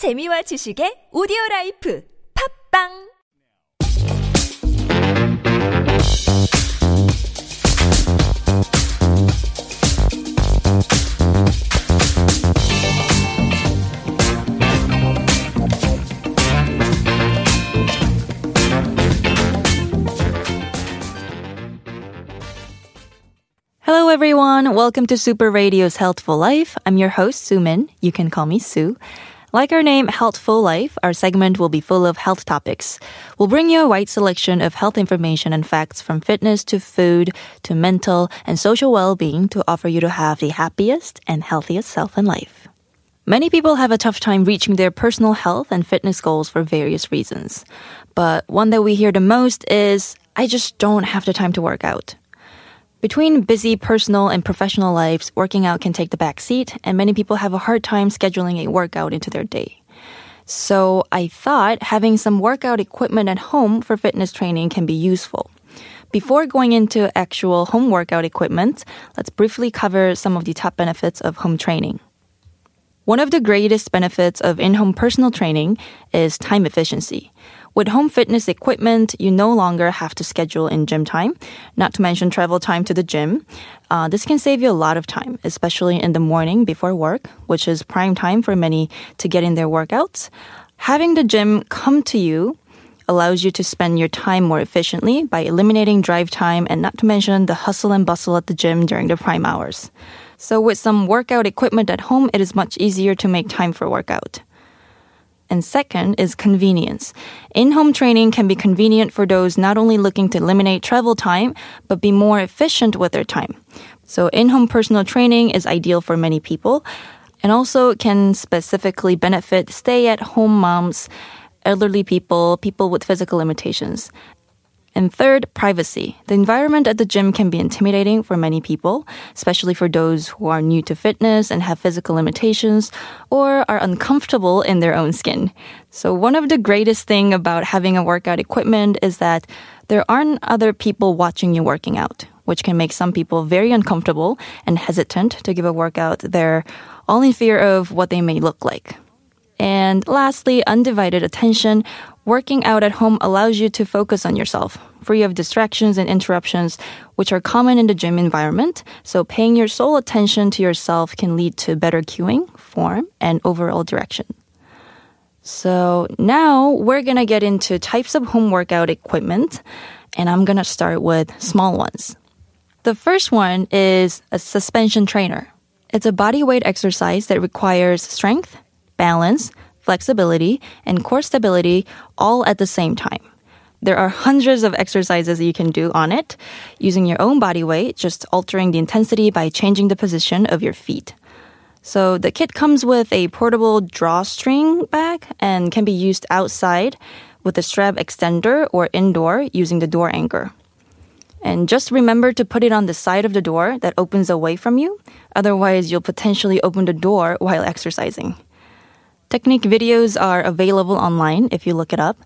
재미와 지식의 오디오 라이프 팝빵 Hello, everyone. Welcome to Super Radio's Healthful Life. I'm your host, Sumin. You can call me Sue. Like our name, Healthful Life, our segment will be full of health topics. We'll bring you a wide selection of health information and facts from fitness to food to mental and social well-being to offer you to have the happiest and healthiest self in life. Many people have a tough time reaching their personal health and fitness goals for various reasons. But one that we hear the most is, I just don't have the time to work out. Between busy personal and professional lives, working out can take the back seat, and many people have a hard time scheduling a workout into their day. So I thought having some workout equipment at home for fitness training can be useful. Before going into actual home workout equipment, let's briefly cover some of the top benefits of home training. One of the greatest benefits of in home personal training is time efficiency. With home fitness equipment, you no longer have to schedule in gym time, not to mention travel time to the gym. Uh, this can save you a lot of time, especially in the morning before work, which is prime time for many to get in their workouts. Having the gym come to you allows you to spend your time more efficiently by eliminating drive time and not to mention the hustle and bustle at the gym during the prime hours. So with some workout equipment at home, it is much easier to make time for workout. And second is convenience. In-home training can be convenient for those not only looking to eliminate travel time, but be more efficient with their time. So in-home personal training is ideal for many people and also can specifically benefit stay-at-home moms, elderly people, people with physical limitations. And third, privacy. The environment at the gym can be intimidating for many people, especially for those who are new to fitness and have physical limitations or are uncomfortable in their own skin. So one of the greatest thing about having a workout equipment is that there aren't other people watching you working out, which can make some people very uncomfortable and hesitant to give a workout. They're all in fear of what they may look like. And lastly, undivided attention. Working out at home allows you to focus on yourself, free of distractions and interruptions, which are common in the gym environment. So paying your sole attention to yourself can lead to better cueing, form, and overall direction. So now we're gonna get into types of home workout equipment, and I'm gonna start with small ones. The first one is a suspension trainer. It's a body weight exercise that requires strength, balance, flexibility, and core stability all at the same time. There are hundreds of exercises you can do on it using your own body weight, just altering the intensity by changing the position of your feet. So the kit comes with a portable drawstring bag and can be used outside with a strap extender or indoor using the door anchor. And just remember to put it on the side of the door that opens away from you. Otherwise, you'll potentially open the door while exercising. Technique videos are available online if you look it up.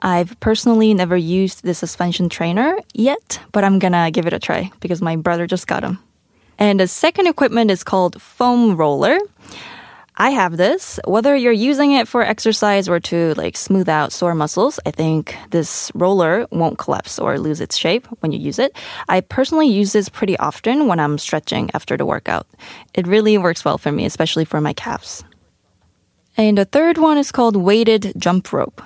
I've personally never used the suspension trainer yet, but I'm gonna give it a try because my brother just got them. And the second equipment is called foam roller. I have this. Whether you're using it for exercise or to like smooth out sore muscles, I think this roller won't collapse or lose its shape when you use it. I personally use this pretty often when I'm stretching after the workout. It really works well for me, especially for my calves. And the third one is called weighted jump rope.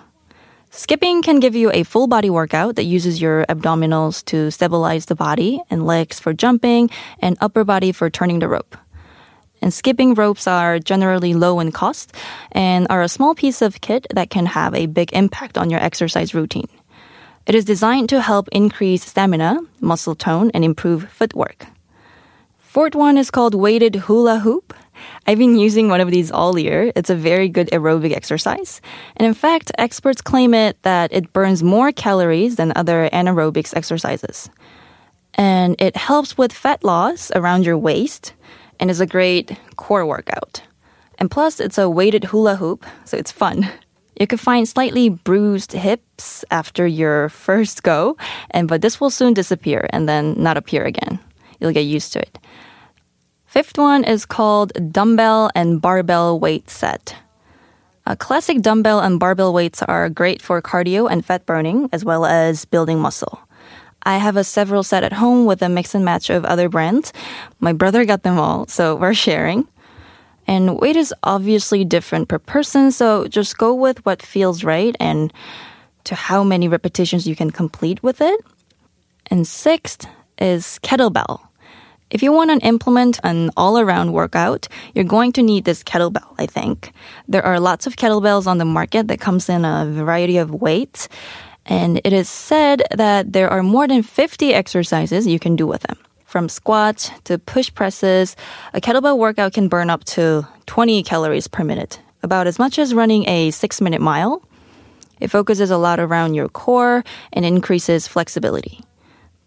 Skipping can give you a full body workout that uses your abdominals to stabilize the body and legs for jumping and upper body for turning the rope. And skipping ropes are generally low in cost and are a small piece of kit that can have a big impact on your exercise routine. It is designed to help increase stamina, muscle tone, and improve footwork. Fourth one is called weighted hula hoop. I've been using one of these all year. It's a very good aerobic exercise. And in fact, experts claim it that it burns more calories than other anaerobics exercises. And it helps with fat loss around your waist and is a great core workout. And plus, it's a weighted hula hoop, so it's fun. You could find slightly bruised hips after your first go, and but this will soon disappear and then not appear again. You'll get used to it. Fifth one is called dumbbell and barbell weight set. Uh, classic dumbbell and barbell weights are great for cardio and fat burning, as well as building muscle. I have a several set at home with a mix and match of other brands. My brother got them all, so we're sharing. And weight is obviously different per person, so just go with what feels right and to how many repetitions you can complete with it. And sixth is kettlebell. If you want to implement an all around workout, you're going to need this kettlebell, I think. There are lots of kettlebells on the market that comes in a variety of weights. And it is said that there are more than 50 exercises you can do with them. From squats to push presses, a kettlebell workout can burn up to 20 calories per minute, about as much as running a six minute mile. It focuses a lot around your core and increases flexibility.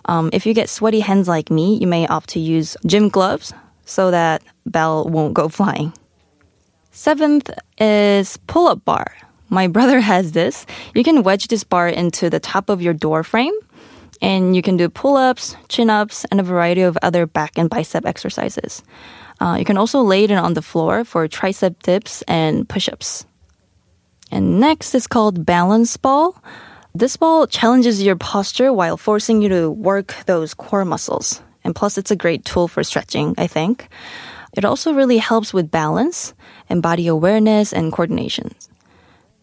Um, if you get sweaty hands like me, you may opt to use gym gloves so that bell won't go flying. Seventh is pull up bar. My brother has this. You can wedge this bar into the top of your door frame and you can do pull ups, chin ups, and a variety of other back and bicep exercises. Uh, you can also lay it on the floor for tricep dips and push ups. And next is called balance ball. This ball challenges your posture while forcing you to work those core muscles. And plus, it's a great tool for stretching, I think. It also really helps with balance and body awareness and coordination.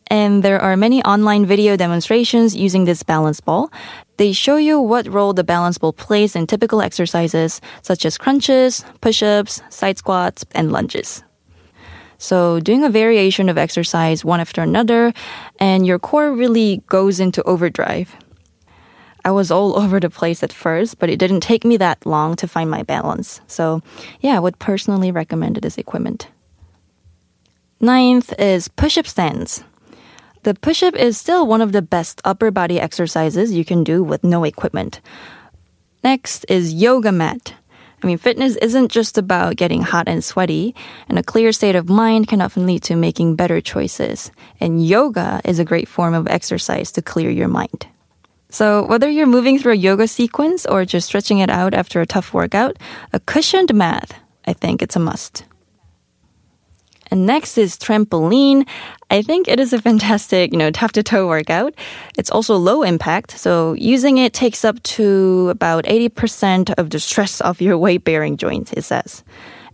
And there are many online video demonstrations using this balance ball. They show you what role the balance ball plays in typical exercises such as crunches, push ups, side squats, and lunges. So doing a variation of exercise one after another, and your core really goes into overdrive. I was all over the place at first, but it didn't take me that long to find my balance. So, yeah, I would personally recommend this equipment. Ninth is push up stands. The push up is still one of the best upper body exercises you can do with no equipment. Next is yoga mat. I mean, fitness isn't just about getting hot and sweaty, and a clear state of mind can often lead to making better choices. And yoga is a great form of exercise to clear your mind. So, whether you're moving through a yoga sequence or just stretching it out after a tough workout, a cushioned mat, I think it's a must. And next is trampoline. I think it is a fantastic, you know, top to toe workout. It's also low impact, so using it takes up to about 80% of the stress of your weight bearing joint, it says.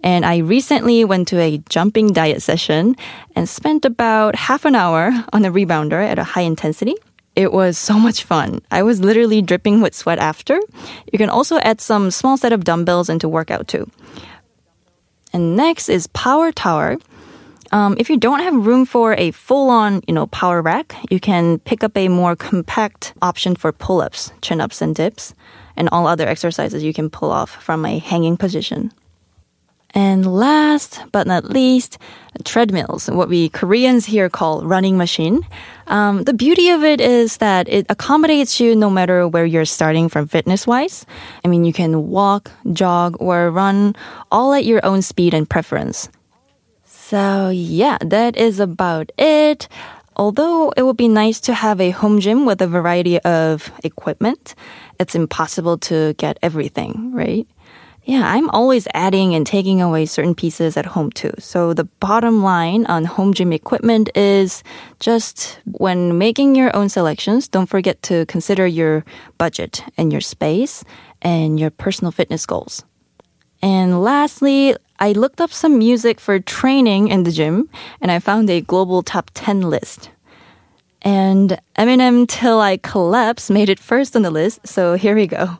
And I recently went to a jumping diet session and spent about half an hour on a rebounder at a high intensity. It was so much fun. I was literally dripping with sweat after. You can also add some small set of dumbbells into workout too. And next is power tower. Um, if you don't have room for a full-on, you know, power rack, you can pick up a more compact option for pull-ups, chin-ups, and dips, and all other exercises you can pull off from a hanging position. And last but not least, treadmills, what we Koreans here call running machine. Um, the beauty of it is that it accommodates you no matter where you're starting from fitness wise. I mean, you can walk, jog, or run all at your own speed and preference. So, yeah, that is about it. Although it would be nice to have a home gym with a variety of equipment, it's impossible to get everything, right? Yeah, I'm always adding and taking away certain pieces at home too. So the bottom line on home gym equipment is just when making your own selections, don't forget to consider your budget and your space and your personal fitness goals. And lastly, I looked up some music for training in the gym and I found a global top 10 list. And Eminem Till I Collapse made it first on the list, so here we go.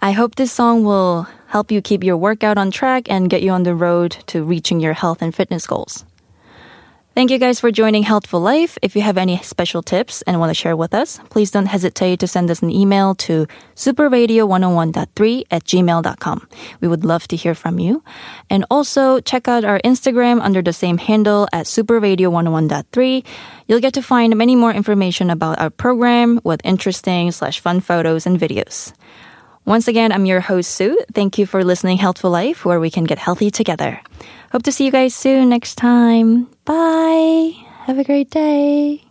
I hope this song will help you keep your workout on track and get you on the road to reaching your health and fitness goals. Thank you guys for joining Healthful Life. If you have any special tips and want to share with us, please don't hesitate to send us an email to superradio101.3 at gmail.com. We would love to hear from you. And also check out our Instagram under the same handle at superradio101.3. You'll get to find many more information about our program with interesting slash fun photos and videos. Once again, I'm your host, Sue. Thank you for listening Healthful Life, where we can get healthy together. Hope to see you guys soon next time. Bye. Have a great day.